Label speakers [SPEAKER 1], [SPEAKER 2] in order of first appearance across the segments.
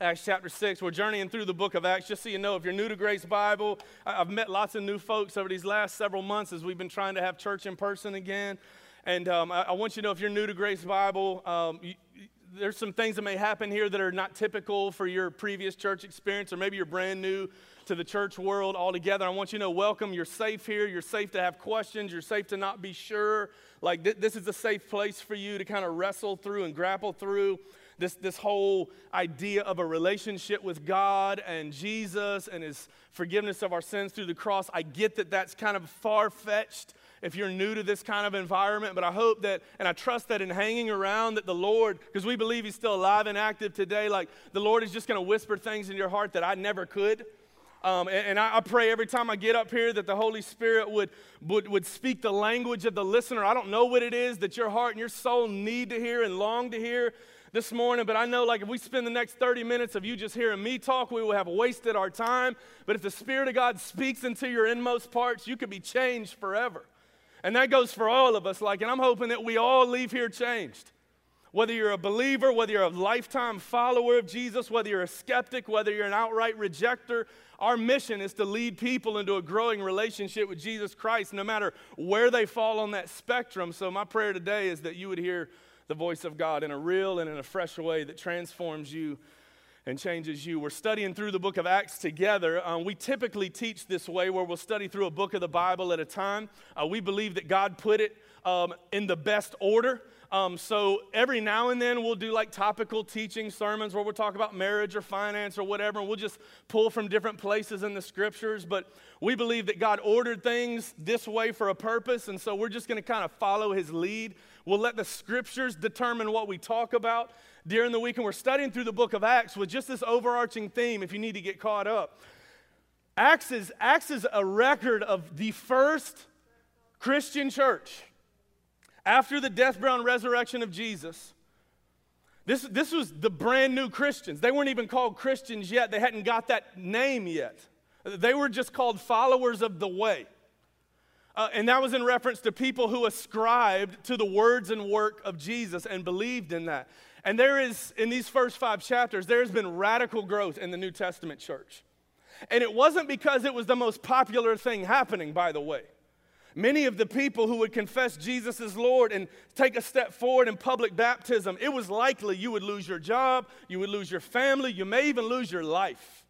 [SPEAKER 1] Acts chapter 6. We're journeying through the book of Acts. Just so you know, if you're new to Grace Bible, I've met lots of new folks over these last several months as we've been trying to have church in person again. And um, I, I, want you to know if you're new to Grace Bible, um, you, there's some things that may happen here that are not typical for your previous church experience, or maybe you're brand new to the church world altogether. I want you to know, welcome. You're safe here. You're safe to have questions. You're safe to not be sure. Like, th- this is a safe place for you to kind of wrestle through and grapple through this, this whole idea of a relationship with God and Jesus and his forgiveness of our sins through the cross. I get that that's kind of far fetched if you're new to this kind of environment, but I hope that, and I trust that in hanging around, that the Lord, because we believe He's still alive and active today, like the Lord is just going to whisper things in your heart that I never could. Um, and, and I, I, pray every time I get up here that the Holy Spirit would, would, would speak the language of the listener. I don't know what it is that your heart and your soul need to hear and long to hear, this morning, but I know like if we spend the next 30 minutes of you just hearing me talk, we will have wasted our time. But if the Spirit of God speaks into your inmost parts, you could be changed forever. And that goes for all of us. Like, and I'm hoping that we all leave here changed. Whether you're a believer, whether you're a lifetime follower of Jesus, whether you're a skeptic, whether you're an outright rejecter, our mission is to lead people into a growing relationship with Jesus Christ, no matter where they fall on that spectrum. So, my prayer today is that you would hear the voice of God in a real and in a fresh way that transforms you and changes you. We're studying through the book of Acts together. Um, we typically teach this way where we'll study through a book of the Bible at a time. Uh, we believe that God put it um, in the best order. Um, so every now and then we'll do like topical teaching sermons where we'll talk about marriage or finance or whatever, and we'll just pull from different places in the scriptures. But we believe that God ordered things this way for a purpose, and so we're just going to kind of follow His lead. We'll let the scriptures determine what we talk about during the week, and we're studying through the book of Acts with just this overarching theme. If you need to get caught up, Acts is Acts is a record of the first Christian church after the death, burial, and resurrection of Jesus, this, this was the brand new Christians. They weren't even called Christians yet, they hadn't got that name yet. They were just called followers of the way. Uh, and that was in reference to people who ascribed to the words and work of Jesus and believed in that. And there is, in these first five chapters, there has been radical growth in the New Testament church. And it wasn't because it was the most popular thing happening, by the way. Many of the people who would confess Jesus as Lord and take a step forward in public baptism, it was likely you would lose your job, you would lose your family, you may even lose your life.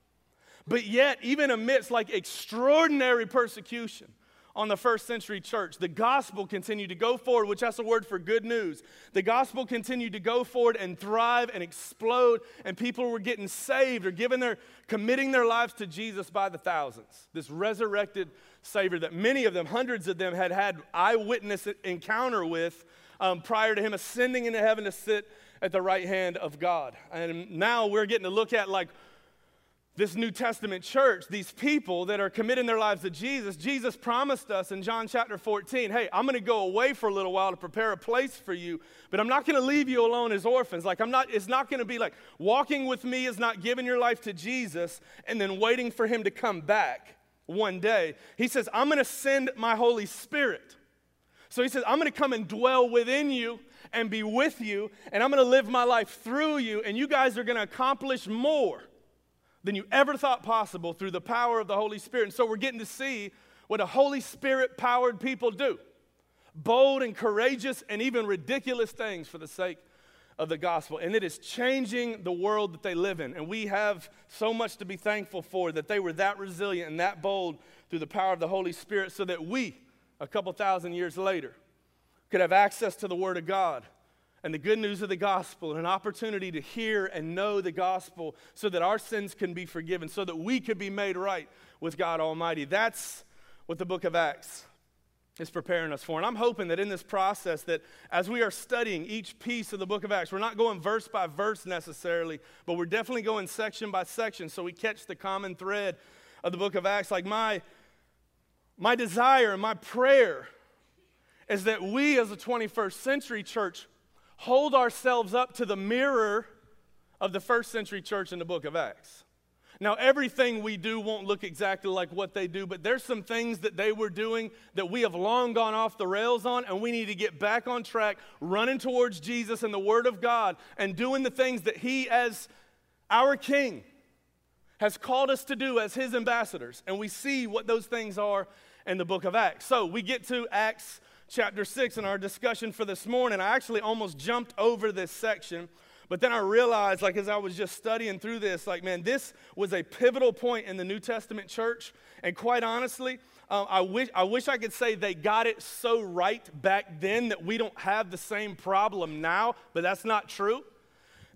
[SPEAKER 1] But yet, even amidst like extraordinary persecution, on the first century church. The gospel continued to go forward, which has a word for good news. The gospel continued to go forward and thrive and explode, and people were getting saved or giving their, committing their lives to Jesus by the thousands. This resurrected Savior that many of them, hundreds of them, had had eyewitness encounter with um, prior to him ascending into heaven to sit at the right hand of God. And now we're getting to look at like this New Testament church, these people that are committing their lives to Jesus, Jesus promised us in John chapter 14, hey, I'm to go away for a little while to prepare a place for you, but I'm not to leave you alone as orphans. Like, I'm not, it's not to be like walking with me is not giving your life to Jesus and then waiting for him to come back one day. He says, I'm to send my Holy Spirit. So he says, I'm to come and dwell within you and be with you, and I'm to live my life through you, and you guys are to accomplish more than you ever thought possible through the power of the Holy Spirit. And so we're getting to see what a Holy Spirit powered people do bold and courageous and even ridiculous things for the sake of the gospel. And it is changing the world that they live in. And we have so much to be thankful for that they were that resilient and that bold through the power of the Holy Spirit so that we, a couple thousand years later, could have access to the Word of God and the good news of the gospel and an opportunity to hear and know the gospel so that our sins can be forgiven, so that we could be made right with God Almighty. That's what the book of Acts is preparing us for. And I'm hoping that in this process that as we are studying each piece of the book of Acts, we're not going verse by verse necessarily, but we're definitely going section by section so we catch the common thread of the book of Acts. Like my My desire and my prayer is that we as a 21st century church hold ourselves up to the mirror of the first century church in the book of Acts. Now, everything we do won't look exactly like what they do, but there's some things that they were doing that we have long gone off the rails on, and we need to get back on track, running towards Jesus and the Word of God, and doing the things that He, as our King, has called us to do as His ambassadors. And we see what those things are in the book of Acts. So we get to Acts chapter 6 in our discussion for this morning. I actually almost jumped over this section but then I realized, like, as I was just studying through this, like, man, this was a pivotal point in the New Testament church. And quite honestly, um, I, wish, I wish I could say they got it so right back then that we don't have the same problem now, but that's not true.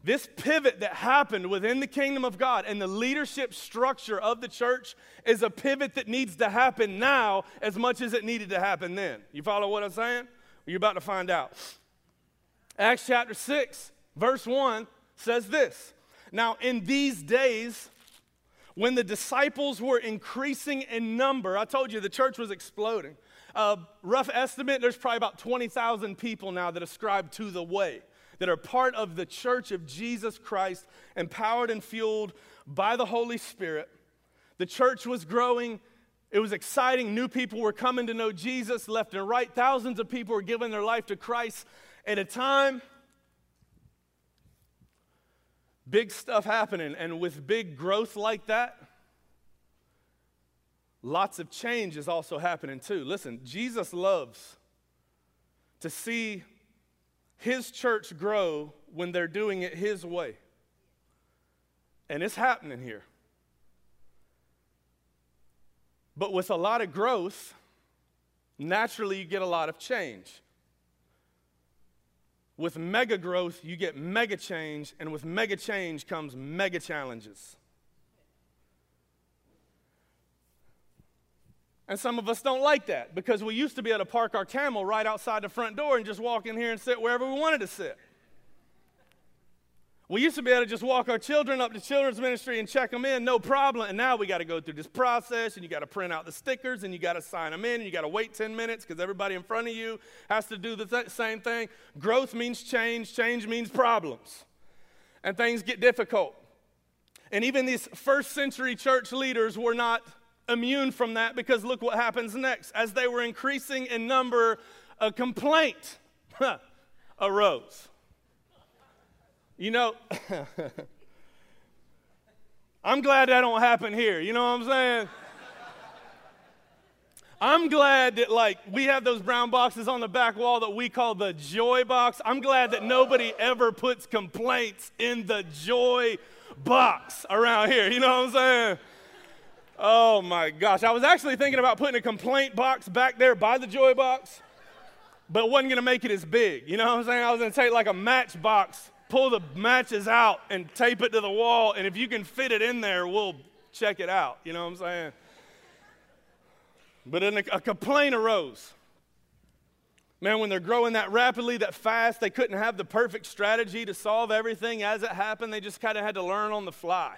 [SPEAKER 1] This pivot that happened within the kingdom of God and the leadership structure of the church is a pivot that needs to happen now as much as it needed to happen then. You follow what I'm saying? You're about to find out. Acts chapter 6, Verse 1 says this Now, in these days, when the disciples were increasing in number, I told you the church was exploding. Uh, rough estimate, there's probably about 20,000 people now that ascribe to the way, that are part of the church of Jesus Christ, empowered and fueled by the Holy Spirit. The church was growing. It was exciting. New people were coming to know Jesus left and right. Thousands of people were giving their life to Christ at a time big stuff happening. And with big growth like that, lots of change is also happening too. Listen, Jesus loves to see his church grow when they're doing it his way. And it's happening here. But with a lot of growth, naturally you get a lot of change. With mega growth, you get mega change, and with mega change comes mega challenges. And some of us don't like that because we used to be able to park our camel right outside the front door and just walk in here and sit wherever we wanted to sit. We used to be able to just walk our children up to children's ministry and check them in, no problem. And now we got to go through this process, and you got to print out the stickers, and you got to sign them in, and you got to wait 10 minutes because everybody in front of you has to do the th- same thing. Growth means change, change means problems, and things get difficult. And even these first century church leaders were not immune from that because look what happens next. As they were increasing in number, a complaint arose. You know, I'm glad that don't happen here. You know what I'm saying? I'm glad that like we have those brown boxes on the back wall that we call the joy box. I'm glad that nobody ever puts complaints in the joy box around here. You know what I'm saying? Oh my gosh. I was actually thinking about putting a complaint box back there by the joy box, but wasn't going to make it as big. You know what I'm saying? I was going to take like a matchbox pull the matches out and tape it to the wall, and if you can fit it in there, we'll check it out. You know what I'm saying? But then a, a complaint arose. Man, when they're growing that rapidly, that fast, they couldn't have the perfect strategy to solve everything as it happened. They just kind of had to learn on the fly.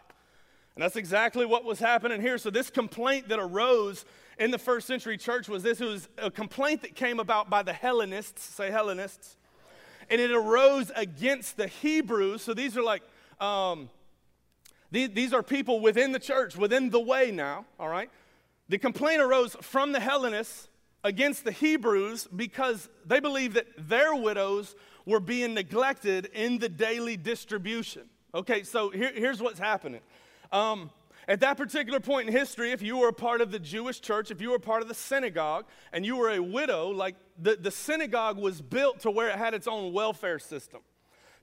[SPEAKER 1] And that's exactly what was happening here. So, this complaint that arose in the first century church was this it was a complaint that came about by the Hellenists, say Hellenists, and it arose against the Hebrews. So these are like, um, these, these are people within the church, within the way now, all right? The complaint arose from the Hellenists against the Hebrews because they believed that their widows were being neglected in the daily distribution. Okay, so here, here's what's happening. Um, at that particular point in history, if you were a part of the Jewish church, if you were a part of the synagogue, and you were a widow, like the, the synagogue was built to where it had its own welfare system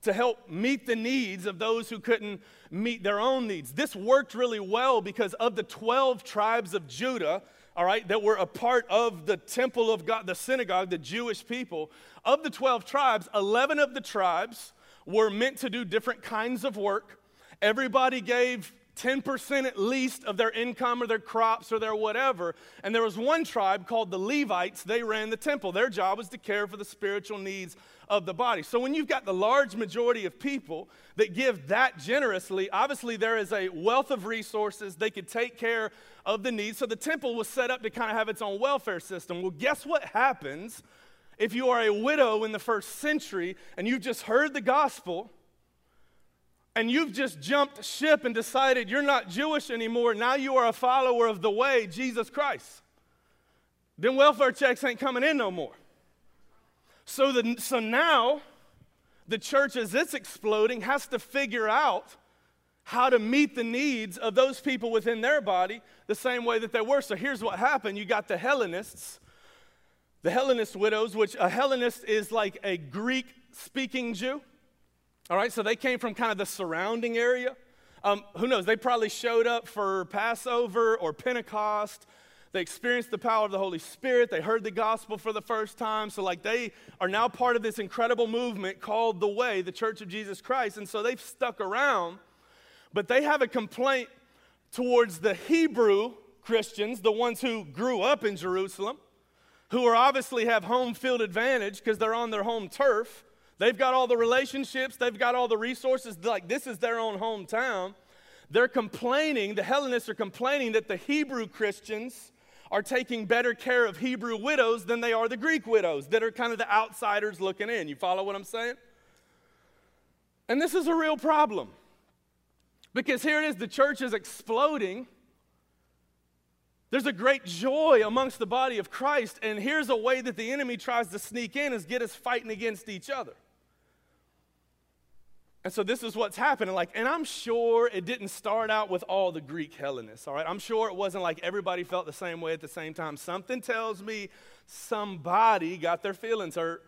[SPEAKER 1] to help meet the needs of those who couldn't meet their own needs. This worked really well because of the 12 tribes of Judah, all right, that were a part of the temple of God, the synagogue, the Jewish people. Of the 12 tribes, 11 of the tribes were meant to do different kinds of work. Everybody gave 10% at least of their income or their crops or their whatever. And there was one tribe called the Levites. They ran the temple. Their job was to care for the spiritual needs of the body. So when you've got the large majority of people that give that generously, obviously there is a wealth of resources. They could take care of the needs. So the temple was set up to kind of have its own welfare system. Well, guess what happens if you are a widow in the first century and you've just heard the gospel? And you've just jumped ship and decided you're not Jewish anymore, now you are a follower of the way, Jesus Christ, then welfare checks ain't coming in no more. So, the, so now, the church, as it's exploding, has to figure out how to meet the needs of those people within their body the same way that they were. So here's what happened you got the Hellenists, the Hellenist widows, which a Hellenist is like a Greek speaking Jew. All right, so they came from kind of the surrounding area. Um, who knows? They probably showed up for Passover or Pentecost. They experienced the power of the Holy Spirit. They heard the gospel for the first time. So, like, they are now part of this incredible movement called the Way, the Church of Jesus Christ. And so they've stuck around, but they have a complaint towards the Hebrew Christians, the ones who grew up in Jerusalem, who are obviously have home field advantage because they're on their home turf. They've got all the relationships, they've got all the resources. Like, this is their own hometown. They're complaining, the Hellenists are complaining that the Hebrew Christians are taking better care of Hebrew widows than they are the Greek widows that are kind of the outsiders looking in. You follow what I'm saying? And this is a real problem. Because here it is, the church is exploding. There's a great joy amongst the body of Christ, and here's a way that the enemy tries to sneak in is get us fighting against each other. And so this is what's happening. Like, and I'm sure it didn't start out with all the Greek Hellenists, all right? I'm sure it wasn't like everybody felt the same way at the same time. Something tells me somebody got their feelings hurt.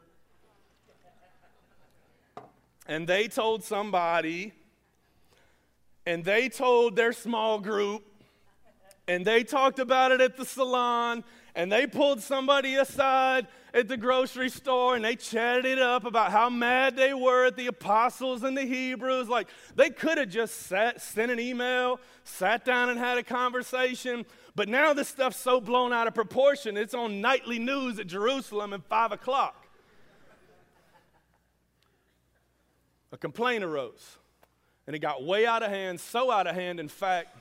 [SPEAKER 1] And they told somebody, and they told their small group, and they talked about it at the salon, and they pulled somebody aside at the grocery store and they chatted it up about how mad they were at the apostles and the Hebrews. Like they could have just sat, sent an email, sat down and had a conversation. But now this stuff's so blown out of proportion, it's on nightly news at Jerusalem at 5 o'clock. A complaint arose, and it got way out of hand, so out of hand, in fact,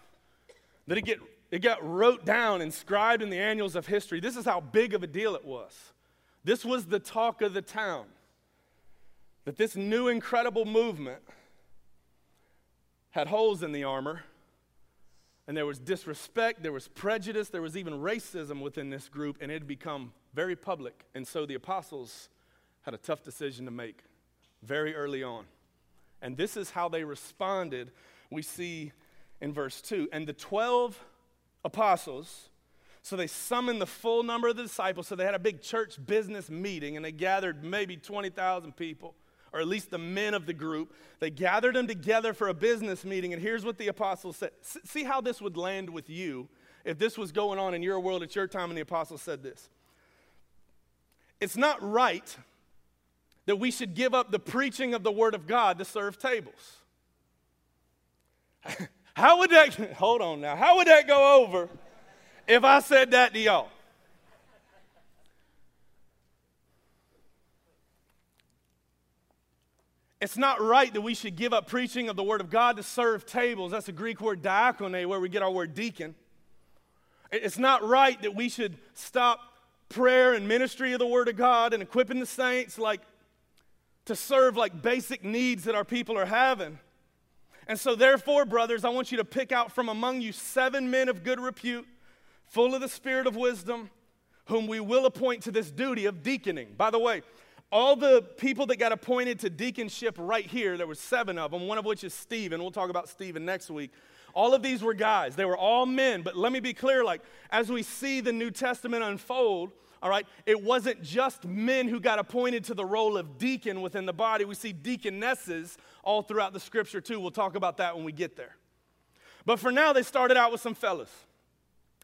[SPEAKER 1] that it, get, it got wrote down, inscribed in the annals of history. This is how big of a deal it was. This was the talk of the town. That this new incredible movement had holes in the armor, and there was disrespect, there was prejudice, there was even racism within this group, and it had become very public. And so the apostles had a tough decision to make very early on. And this is how they responded, we see in verse 2. And the 12 apostles so they summoned the full number of the disciples. So they had a big church business meeting and they gathered maybe 20,000 people, or at least the men of the group. They gathered them together for a business meeting. And here's what the apostles said See how this would land with you if this was going on in your world at your time and the apostles said this. It's not right that we should give up the preaching of the word of God to serve tables. how would that, hold on now, how would that go over? if I said that to y'all. It's not right that we should give up preaching of the Word of God to serve tables. That's a Greek word diakone, where we get our word deacon. It's not right that we should stop prayer and ministry of the Word of God and equipping the saints like to serve like basic needs that our people are having. And so, therefore, brothers, I want you to pick out from among you seven men of good repute full of the spirit of wisdom, whom we will appoint to this duty of deaconing. By the way, all the people that got appointed to deaconship right here, there were seven of them, one of which is Stephen. We'll talk about Stephen next week. All of these were guys. They were all men. But let me be clear like, as we see the New Testament unfold, all right, it wasn't just men who got appointed to the role of deacon within the body. We see deaconesses all throughout the scripture, too. We'll talk about that when we get there. But for now, they started out with some fellas.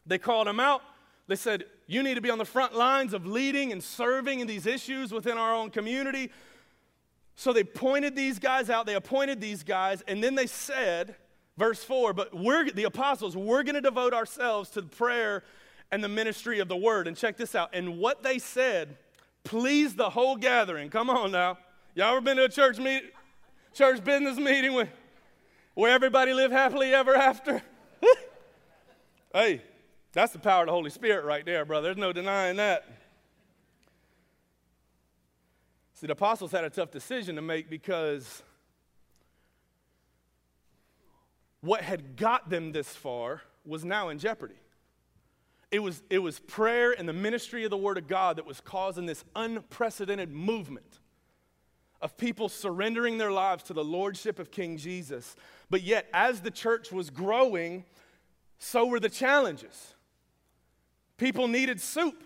[SPEAKER 1] They called them out. They said, You need to be on the front lines of leading and serving in these issues within our own community. So they pointed these guys out, they appointed these guys, and then they said, Verse 4, but we're the apostles, we're going to devote ourselves to the prayer and the ministry of the word. And check this out. And what they said pleased the whole gathering. Come on now. Y'all ever been to a church meet, church business meeting with, where everybody live happily ever after? hey, that's the power of the Holy Spirit right there, brother. There's no denying that. See, the apostles had a tough decision to make because what had got them this far was now in jeopardy. It was, it was prayer and the ministry of the Word of God that was causing this unprecedented movement of people surrendering their lives to the Lordship of King Jesus. But yet, as the church was growing, so were the challenges. People needed soup.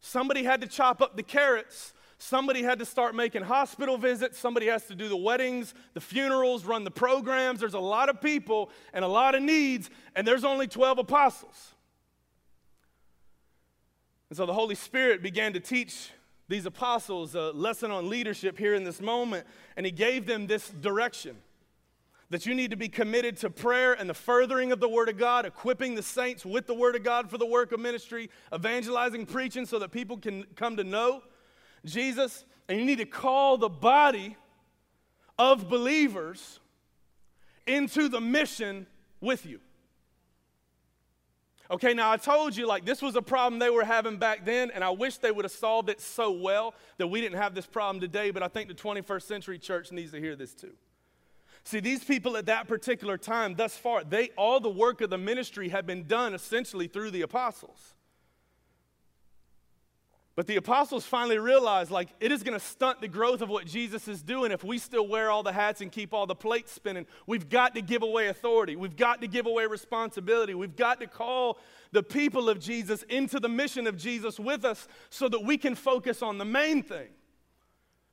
[SPEAKER 1] Somebody had to chop up the carrots. Somebody had to start making hospital visits. Somebody has to do the weddings, the funerals, run the programs. There's a lot of people and a lot of needs, and there's only 12 apostles. And so the Holy Spirit began to teach these apostles a lesson on leadership here in this moment, and He gave them this direction that you need to be committed to prayer and the furthering of the Word of God, equipping the saints with the Word of God for the work of ministry, evangelizing, preaching so that people can come to know Jesus, and you need to call the body of believers into the mission with you. Okay, now I told you like this was a problem they were having back then, and I wish they would have solved it so well that we didn't have this problem today, but I think the 21st century church needs to hear this too. See, these people at that particular time, thus far, they all the work of the ministry had been done essentially through the apostles. But the apostles finally realized like it is going to stunt the growth of what Jesus is doing if we still wear all the hats and keep all the plates spinning. We've got to give away authority. We've got to give away responsibility. We've got to call the people of Jesus into the mission of Jesus with us so that we can focus on the main thing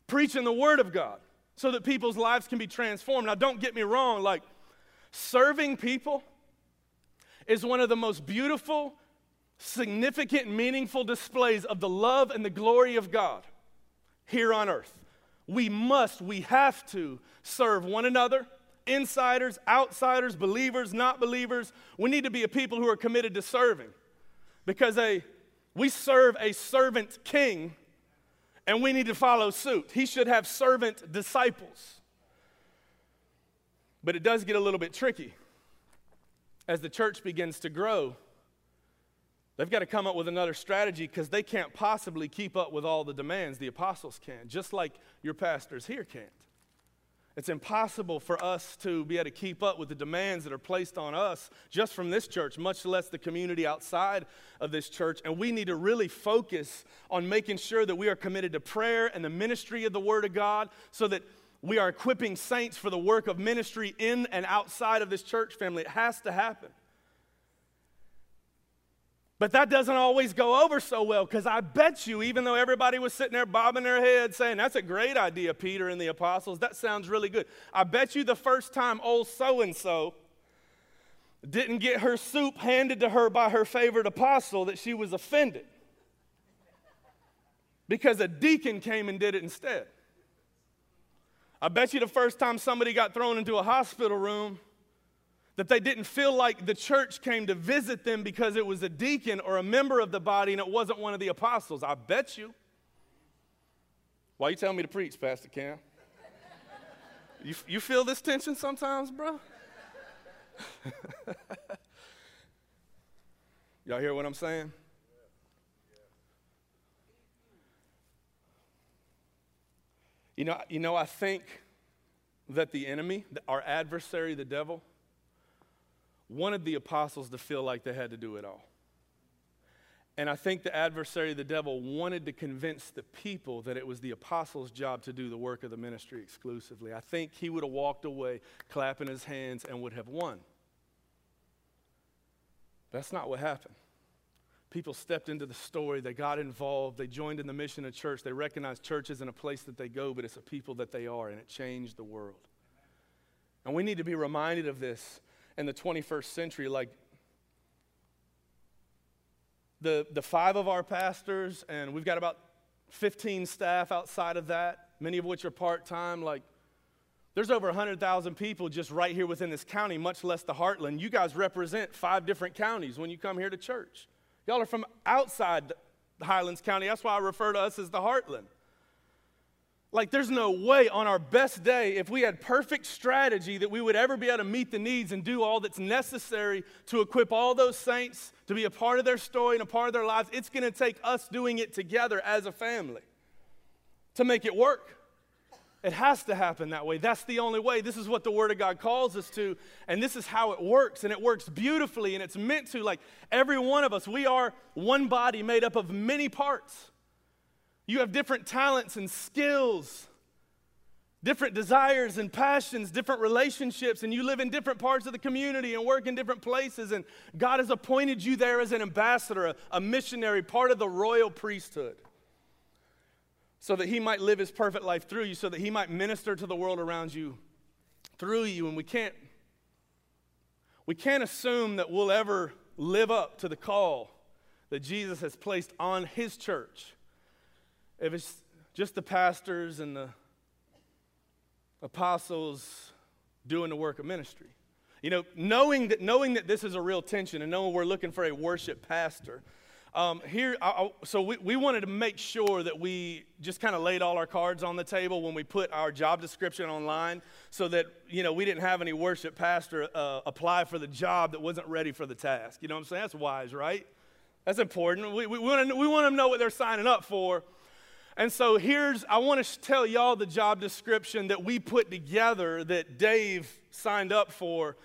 [SPEAKER 1] preaching the word of God so that people's lives can be transformed. Now, don't get me wrong, like serving people is one of the most beautiful significant, meaningful displays of the love and the glory of God here on earth. We must, we have to serve one another, insiders, outsiders, believers, not believers. We need to be a people who are committed to serving because a, we serve a servant king and we need to follow suit. He should have servant disciples. But it does get a little bit tricky as the church begins to grow They've got to come up with another strategy because they can't possibly keep up with all the demands the apostles can't, just like your pastors here can't. It's impossible for us to be able to keep up with the demands that are placed on us just from this church, much less the community outside of this church. And we need to really focus on making sure that we are committed to prayer and the ministry of the Word of God so that we are equipping saints for the work of ministry in and outside of this church family. It has to happen. But that doesn't always go over so well because I bet you, even though everybody was sitting there bobbing their head saying, That's a great idea, Peter and the apostles, that sounds really good. I bet you the first time old so and so didn't get her soup handed to her by her favorite apostle that she was offended because a deacon came and did it instead. I bet you the first time somebody got thrown into a hospital room, that they didn't feel like the church came to visit them because it was a deacon or a member of the body and it wasn't one of the apostles. I bet you. Why you telling me to preach, Pastor Cam? You, you feel this tension sometimes, bro? Y'all hear what I'm saying? You know, you know, I think that the enemy, our adversary, the devil, wanted the apostles to feel like they had to do it all. And I think the adversary, the devil, wanted to convince the people that it was the apostles' job to do the work of the ministry exclusively. I think he would have walked away clapping his hands and would have won. That's not what happened. People stepped into the story, they got involved, they joined in the mission of church, they recognized church isn't a place that they go, but it's a people that they are, and it changed the world. And we need to be reminded of this in the 21st century. Like the, the five of our pastors, and we've got about 15 staff outside of that, many of which are part time. Like, There's over 100,000 people just right here within this county, much less the heartland. You guys represent five different counties when you come here to church. Y'all are from outside the Highlands County. That's why I refer to us as the heartland. Like, there's no way on our best day, if we had perfect strategy, that we would ever be able to meet the needs and do all that's necessary to equip all those saints to be a part of their story and a part of their lives. It's going to take us doing it together as a family to make it work. It has to happen that way. That's the only way. This is what the Word of God calls us to, and this is how it works. And it works beautifully, and it's meant to. Like every one of us, we are one body made up of many parts. You have different talents and skills, different desires and passions, different relationships, and you live in different parts of the community and work in different places. And God has appointed you there as an ambassador, a, a missionary, part of the royal priesthood, so that He might live His perfect life through you, so that He might minister to the world around you through you. And we can't, we can't assume that we'll ever live up to the call that Jesus has placed on His church if it's just the pastors and the apostles doing the work of ministry. You know, knowing that, knowing that this is a real tension and knowing we're looking for a worship pastor, um, here, I, I, so we, we wanted to make sure that we just kind of laid all our cards on the table when we put our job description online so that, you know, we didn't have any worship pastor uh, apply for the job that wasn't ready for the task. You know what I'm saying? That's wise, right? That's important. We, we, we, want, to, we want them to know what they're signing up for. And so here's, I want to tell y'all the job description that we put together that Dave signed up for.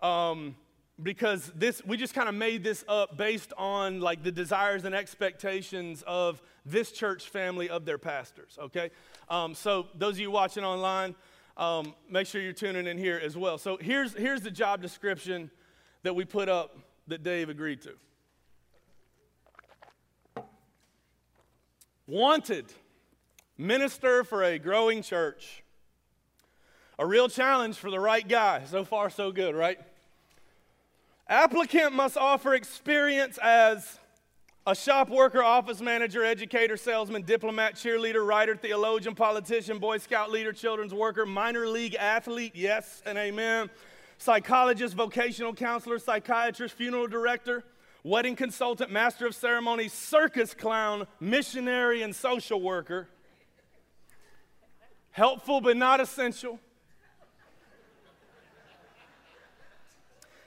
[SPEAKER 1] Um, because this, we just kind of made this up based on like the desires and expectations of this church family of their pastors, okay? Um, so those of you watching online, um, make sure you're tuning in here as well. So here's, here's the job description that we put up that Dave agreed to. Wanted, minister for a growing church. A real challenge for the right guy. So far, so good, right? Applicant must offer experience as a shop worker, office manager, educator, salesman, diplomat, cheerleader, writer, theologian, politician, Boy Scout leader, children's worker, minor league athlete, yes and amen, psychologist, vocational counselor, psychiatrist, funeral director wedding consultant, master of ceremonies, circus clown, missionary, and social worker. Helpful but not essential.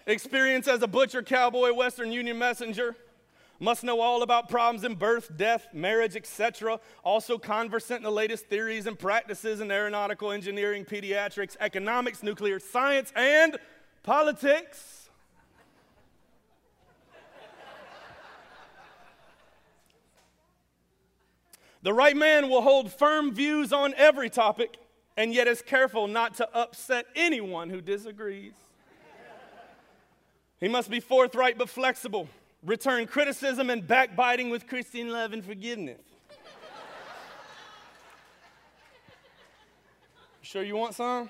[SPEAKER 1] Experience as a butcher, cowboy, Western Union messenger. Must know all about problems in birth, death, marriage, etc. Also conversant in the latest theories and practices in aeronautical engineering, pediatrics, economics, nuclear science, and politics. The right man will hold firm views on every topic and yet is careful not to upset anyone who disagrees. He must be forthright but flexible, return criticism and backbiting with Christian love and forgiveness. sure you want some?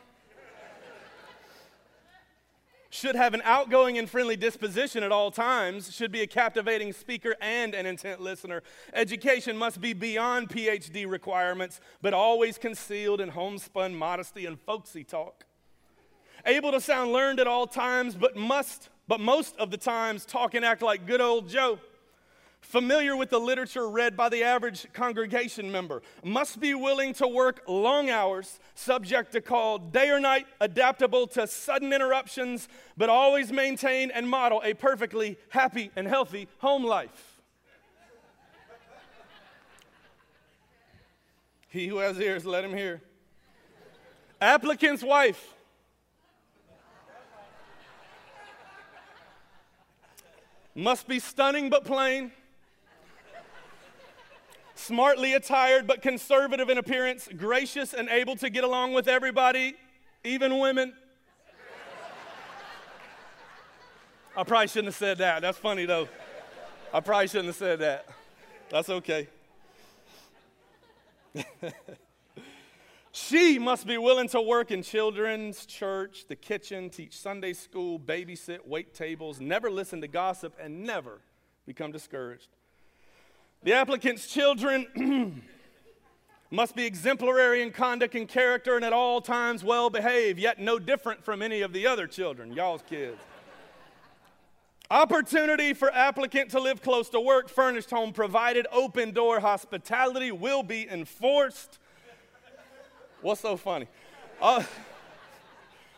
[SPEAKER 1] Should have an outgoing and friendly disposition at all times, should be a captivating speaker and an intent listener. Education must be beyond PhD requirements, but always concealed in homespun modesty and folksy talk. Able to sound learned at all times, but must, but most of the times talk and act like good old Joe familiar with the literature read by the average congregation member, must be willing to work long hours, subject to call day or night, adaptable to sudden interruptions, but always maintain and model a perfectly happy and healthy home life. he who has ears, let him hear. Applicant's wife. Must be stunning but plain smartly attired but conservative in appearance, gracious and able to get along with everybody, even women. I probably shouldn't have said that. That's funny though. I probably shouldn't have said that. That's okay. she must be willing to work in children's church, the kitchen, teach Sunday school, babysit, wait tables, never listen to gossip, and never become discouraged. The applicant's children must be exemplary in conduct and character and at all times well behaved, yet no different from any of the other children, y'all's kids. Opportunity for applicant to live close to work, furnished home provided, open door hospitality will be enforced. What's so funny? Uh,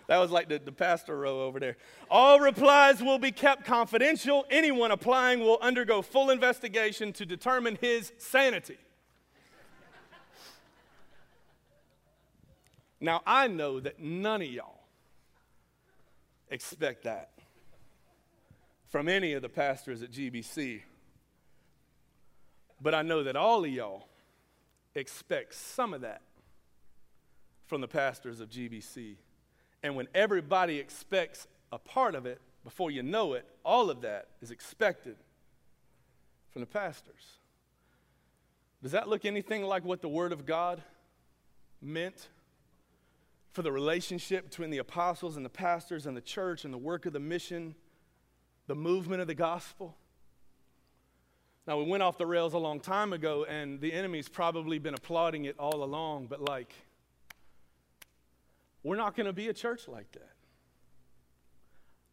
[SPEAKER 1] that was like the, the pastor row over there. All replies will be kept confidential. Anyone applying will undergo full investigation to determine his sanity. Now, I know that none of y'all expect that from any of the pastors at GBC. But I know that all of y'all expect some of that from the pastors of GBC. And when everybody expects a part of it, before you know it, all of that is expected from the pastors. Does that look anything like what the Word of God meant for the relationship between the apostles and the pastors and the church and the work of the mission the movement of the gospel. Now, we went off the rails a long time ago, and the enemy's probably been applauding it all along, but like, we're not going to be a church like that.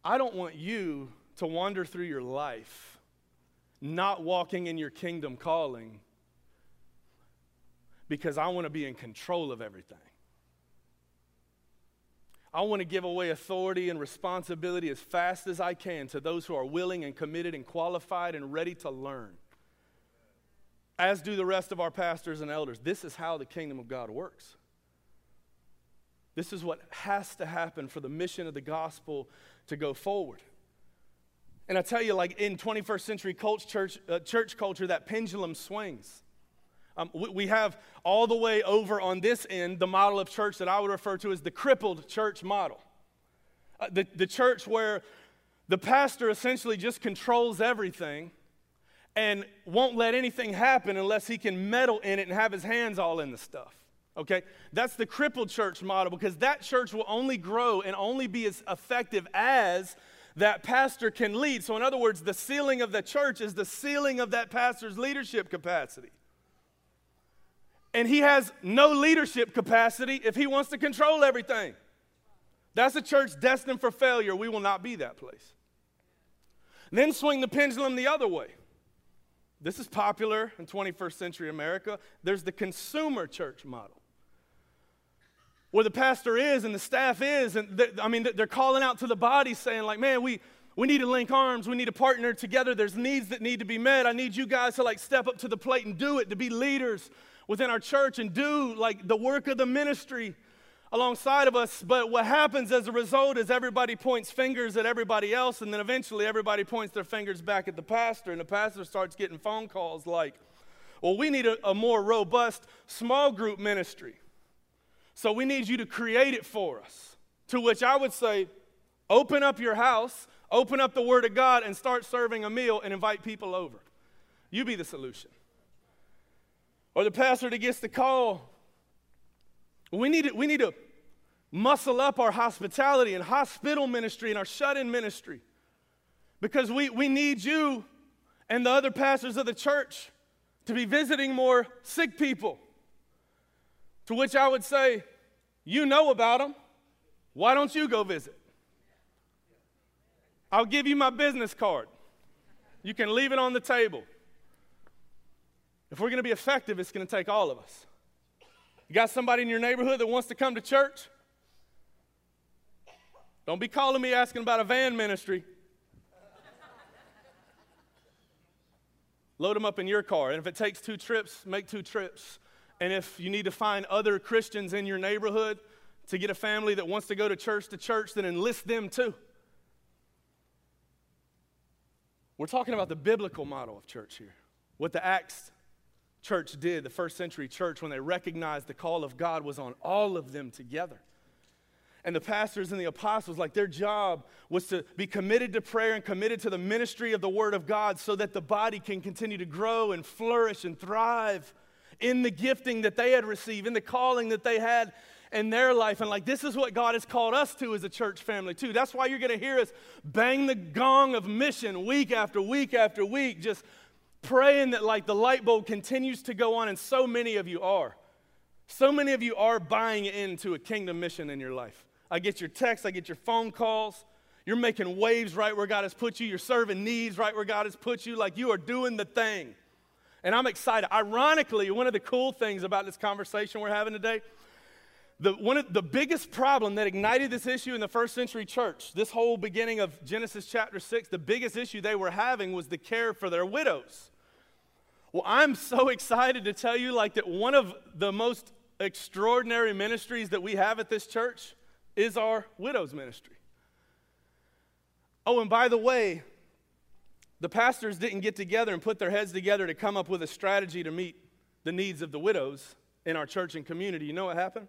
[SPEAKER 1] I don't want you to wander through your life not walking in your kingdom calling because I want to be in control of everything. I want to give away authority and responsibility as fast as I can to those who are willing and committed and qualified and ready to learn. As do the rest of our pastors and elders. This is how the kingdom of God works. This is what has to happen for the mission of the gospel to go forward. And I tell you, like in 21st century church, uh, church culture, that pendulum swings. Um, we, we have all the way over on this end the model of church that I would refer to as the crippled church model. Uh, the, the church where the pastor essentially just controls everything and won't let anything happen unless he can meddle in it and have his hands all in the stuff. Okay? That's the crippled church model because that church will only grow and only be as effective as that pastor can lead. So, in other words, the ceiling of the church is the ceiling of that pastor's leadership capacity and he has no leadership capacity if he wants to control everything. That's a church destined for failure. We will not be that place. Then swing the pendulum the other way. This is popular in 21st century America. There's the consumer church model. Where the pastor is and the staff is, and I mean, they're calling out to the body saying, like, man, we, we need to link arms. We need to partner together. There's needs that need to be met. I need you guys to like step up to the plate and do it, to be leaders within our church and do like the work of the ministry alongside of us. But what happens as a result is everybody points fingers at everybody else, and then eventually everybody points their fingers back at the pastor, and the pastor starts getting phone calls like, well, we need a, a more robust small group ministry. So we need you to create it for us. To which I would say, open up your house, open up the Word of God, and start serving a meal and invite people over. You be the solution or the pastor that gets the call. We need we need to muscle up our hospitality and hospital ministry and our shut in ministry because we, we need you and the other pastors of the church to be visiting more sick people. To which I would say, You know about them. Why don't you go visit? I'll give you my business card. You can leave it on the table. If we're going to be effective, it's going to take all of us. You got somebody in your neighborhood that wants to come to church? Don't be calling me asking about a van ministry. Load them up in your car. And if it takes two trips, make two trips. And if you need to find other Christians in your neighborhood to get a family that wants to go to church to church, then enlist them too. We're talking about the biblical model of church here. What the Acts church did, the first century church, when they recognized the call of God was on all of them together. And the pastors and the apostles, like their job was to be committed to prayer and committed to the ministry of the Word of God so that the body can continue to grow and flourish and thrive in the gifting that they had received, in the calling that they had in their life. And like this is what God has called us to as a church family, too. That's why you're going to hear us bang the gong of mission week after week after week, just praying that like the light bulb continues to go on, and so many of you are. So many of you are buying into a kingdom mission in your life. I get your texts, I get your phone calls. You're making waves right where God has put you. You're serving needs right where God has put you. Like you are doing the thing. And I'm excited. Ironically, one of the cool things about this conversation we're having today, the, one of the biggest problem that ignited this issue in the first century church, this whole beginning of Genesis chapter 6, the biggest issue they were having was the care for their widows. Well, I'm so excited to tell you like that one of the most extraordinary ministries that we have at this church is our widows ministry. Oh, and by the way, the pastors didn't get together and put their heads together to come up with a strategy to meet the needs of the widows in our church and community. You know what happened?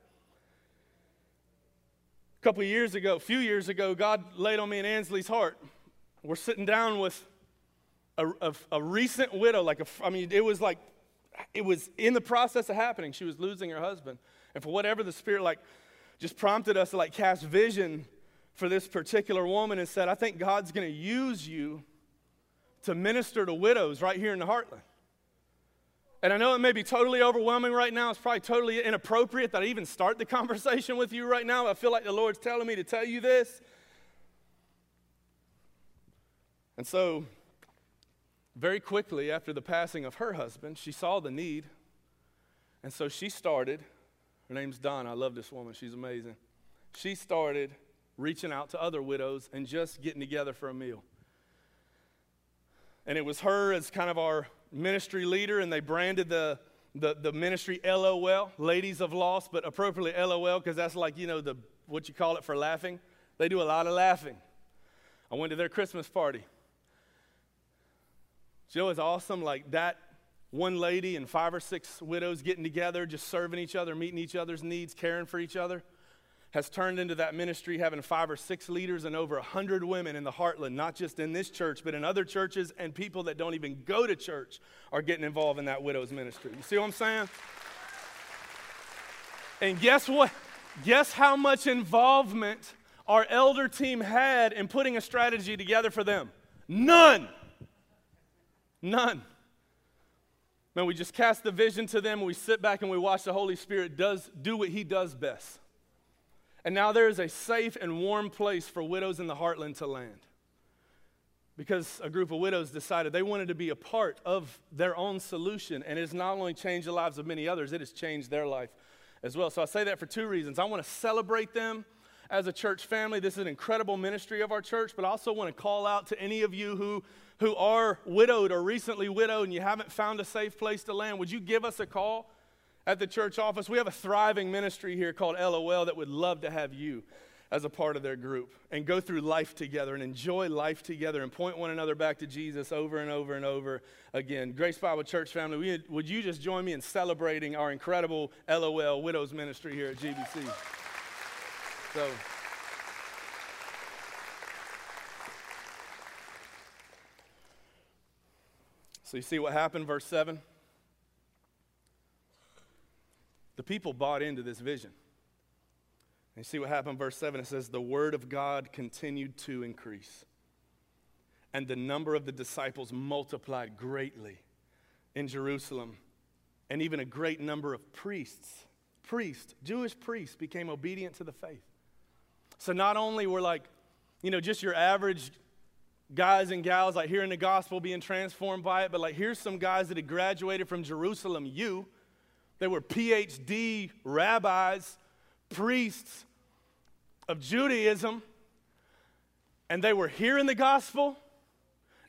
[SPEAKER 1] A couple years ago, a few years ago, God laid on me and Ansley's heart. We're sitting down with a, a, a recent widow, like a, I mean, it was like, it was in the process of happening. She was losing her husband. And for whatever the Spirit, like, just prompted us to, like, cast vision for this particular woman and said, I think God's going to use you to minister to widows right here in the heartland. And I know it may be totally overwhelming right now. It's probably totally inappropriate that I even start the conversation with you right now. I feel like the Lord's telling me to tell you this. And so, very quickly after the passing of her husband, she saw the need. And so she started, her name's Donna. I love this woman, she's amazing. She started reaching out to other widows and just getting together for a meal. And it was her as kind of our ministry leader, and they branded the, the, the ministry LOL, Ladies of Loss, but appropriately LOL because that's like, you know, the, what you call it for laughing. They do a lot of laughing. I went to their Christmas party. Joe is awesome. Like that one lady and five or six widows getting together, just serving each other, meeting each other's needs, caring for each other has turned into that ministry, having five or six leaders and over a hundred women in the heartland, not just in this church, but in other churches, and people that don't even go to church are getting involved in that widow's ministry. You see what I'm saying? And guess what? Guess how much involvement our elder team had in putting a strategy together for them? None. None. Man, we just cast the vision to them, we sit back and we watch the Holy Spirit does do what he does best. And now there is a safe and warm place for widows in the heartland to land. Because a group of widows decided they wanted to be a part of their own solution. And it has not only changed the lives of many others, it has changed their life as well. So I say that for two reasons. I want to celebrate them as a church family. This is an incredible ministry of our church, but I also want to call out to any of you who, who are widowed or recently widowed and you haven't found a safe place to land. Would you give us a call? At the church office. We have a thriving ministry here called LOL that would love to have you as a part of their group and go through life together and enjoy life together and point one another back to Jesus over and over and over again. Grace Bible Church family, would you just join me in celebrating our incredible LOL Widows Ministry here at GBC? So. So you see what happened, verse 7? The people bought into this vision. And you see what happened, verse 7 it says, The word of God continued to increase, and the number of the disciples multiplied greatly in Jerusalem, and even a great number of priests, priests, Jewish priests, became obedient to the faith. So not only were like, you know, just your average guys and gals like hearing the gospel being transformed by it, but like here's some guys that had graduated from Jerusalem, you they were PhD rabbis, priests of Judaism, and they were hearing the gospel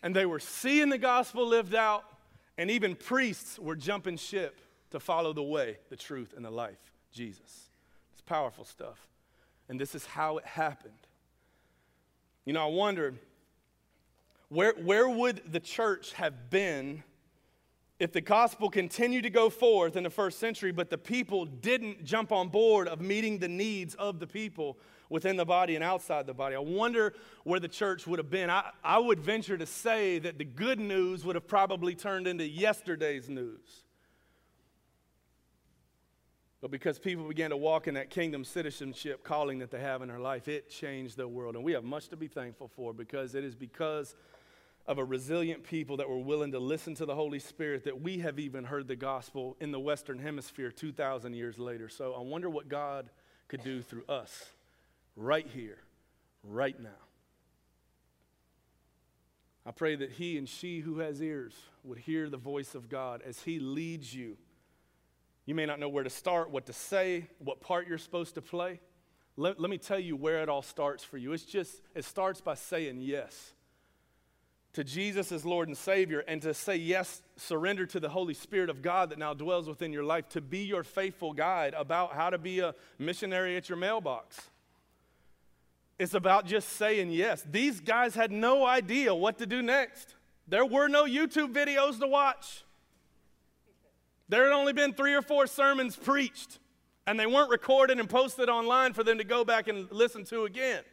[SPEAKER 1] and they were seeing the gospel lived out, and even priests were jumping ship to follow the way, the truth, and the life, Jesus. It's powerful stuff. And this is how it happened. You know, I wonder where, where would the church have been if the gospel continued to go forth in the first century, but the people didn't jump on board of meeting the needs of the people within the body and outside the body, I wonder where the church would have been. I, I would venture to say that the good news would have probably turned into yesterday's news. But because people began to walk in that kingdom citizenship calling that they have in their life, it changed the world. And we have much to be thankful for because it is because of a resilient people that were willing to listen to the Holy Spirit that we have even heard the gospel in the Western Hemisphere 2,000 years later. So I wonder what God could do through us right here, right now. I pray that he and she who has ears would hear the voice of God as he leads you. You may not know where to start, what to say, what part you're supposed to play. Let, let me tell you where it all starts for you. It's just, it starts by saying yes to Jesus as Lord and Savior and to say yes, surrender to the Holy Spirit of God that now dwells within your life to be your faithful guide about how to be a missionary at your mailbox. It's about just saying yes. These guys had no idea what to do next. There were no YouTube videos to watch. There had only been three or four sermons preached, and they weren't recorded and posted online for them to go back and listen to again.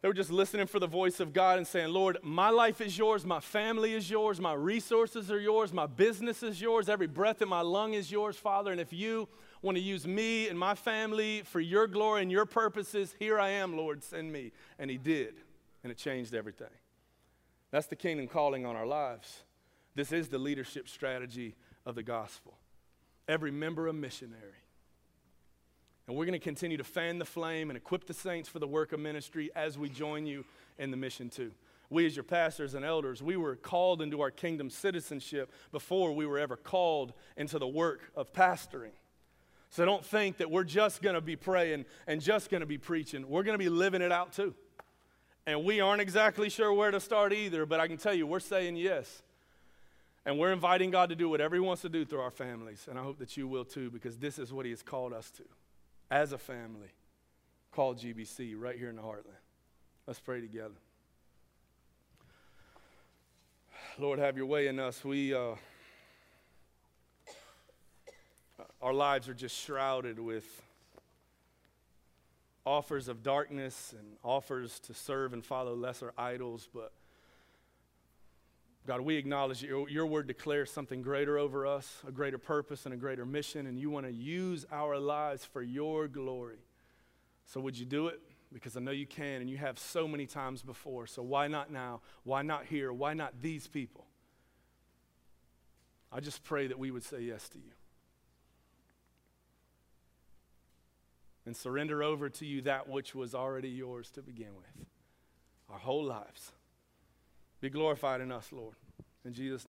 [SPEAKER 1] They were just listening for the voice of God and saying, Lord, my life is yours, my family is yours, my resources are yours, my business is yours, every breath in my lung is yours, Father. And if you want to use me and my family for your glory and your purposes, here I am, Lord, send me. And He did, and it changed everything. That's the kingdom calling on our lives. This is the leadership strategy of the gospel. Every member a missionary. And we're going to continue to fan the flame and equip the saints for the work of ministry as we join you in the mission too. We, as your pastors and elders, we were called into our kingdom citizenship before we were ever called into the work of pastoring. So don't think that we're just going to be praying and just going to be preaching. We're going to be living it out too. And we aren't exactly sure where to start either, but I can tell you, we're saying yes. And we're inviting God to do whatever He wants to do through our families. And I hope that you will too, because this is what He has called us to as a family called GBC right here in the heartland. Let's pray together. Lord, have your way in us. We, uh, our lives are just shrouded with offers of darkness and offers to serve and follow lesser idols, but God, we acknowledge your, your word declares something greater over us, a greater purpose and a greater mission, and you want to use our lives for your glory. So, would you do it? Because I know you can, and you have so many times before. So, why not now? Why not here? Why not these people? I just pray that we would say yes to you and surrender over to you that which was already yours to begin with our whole lives. Be glorified in us, Lord. In Jesus'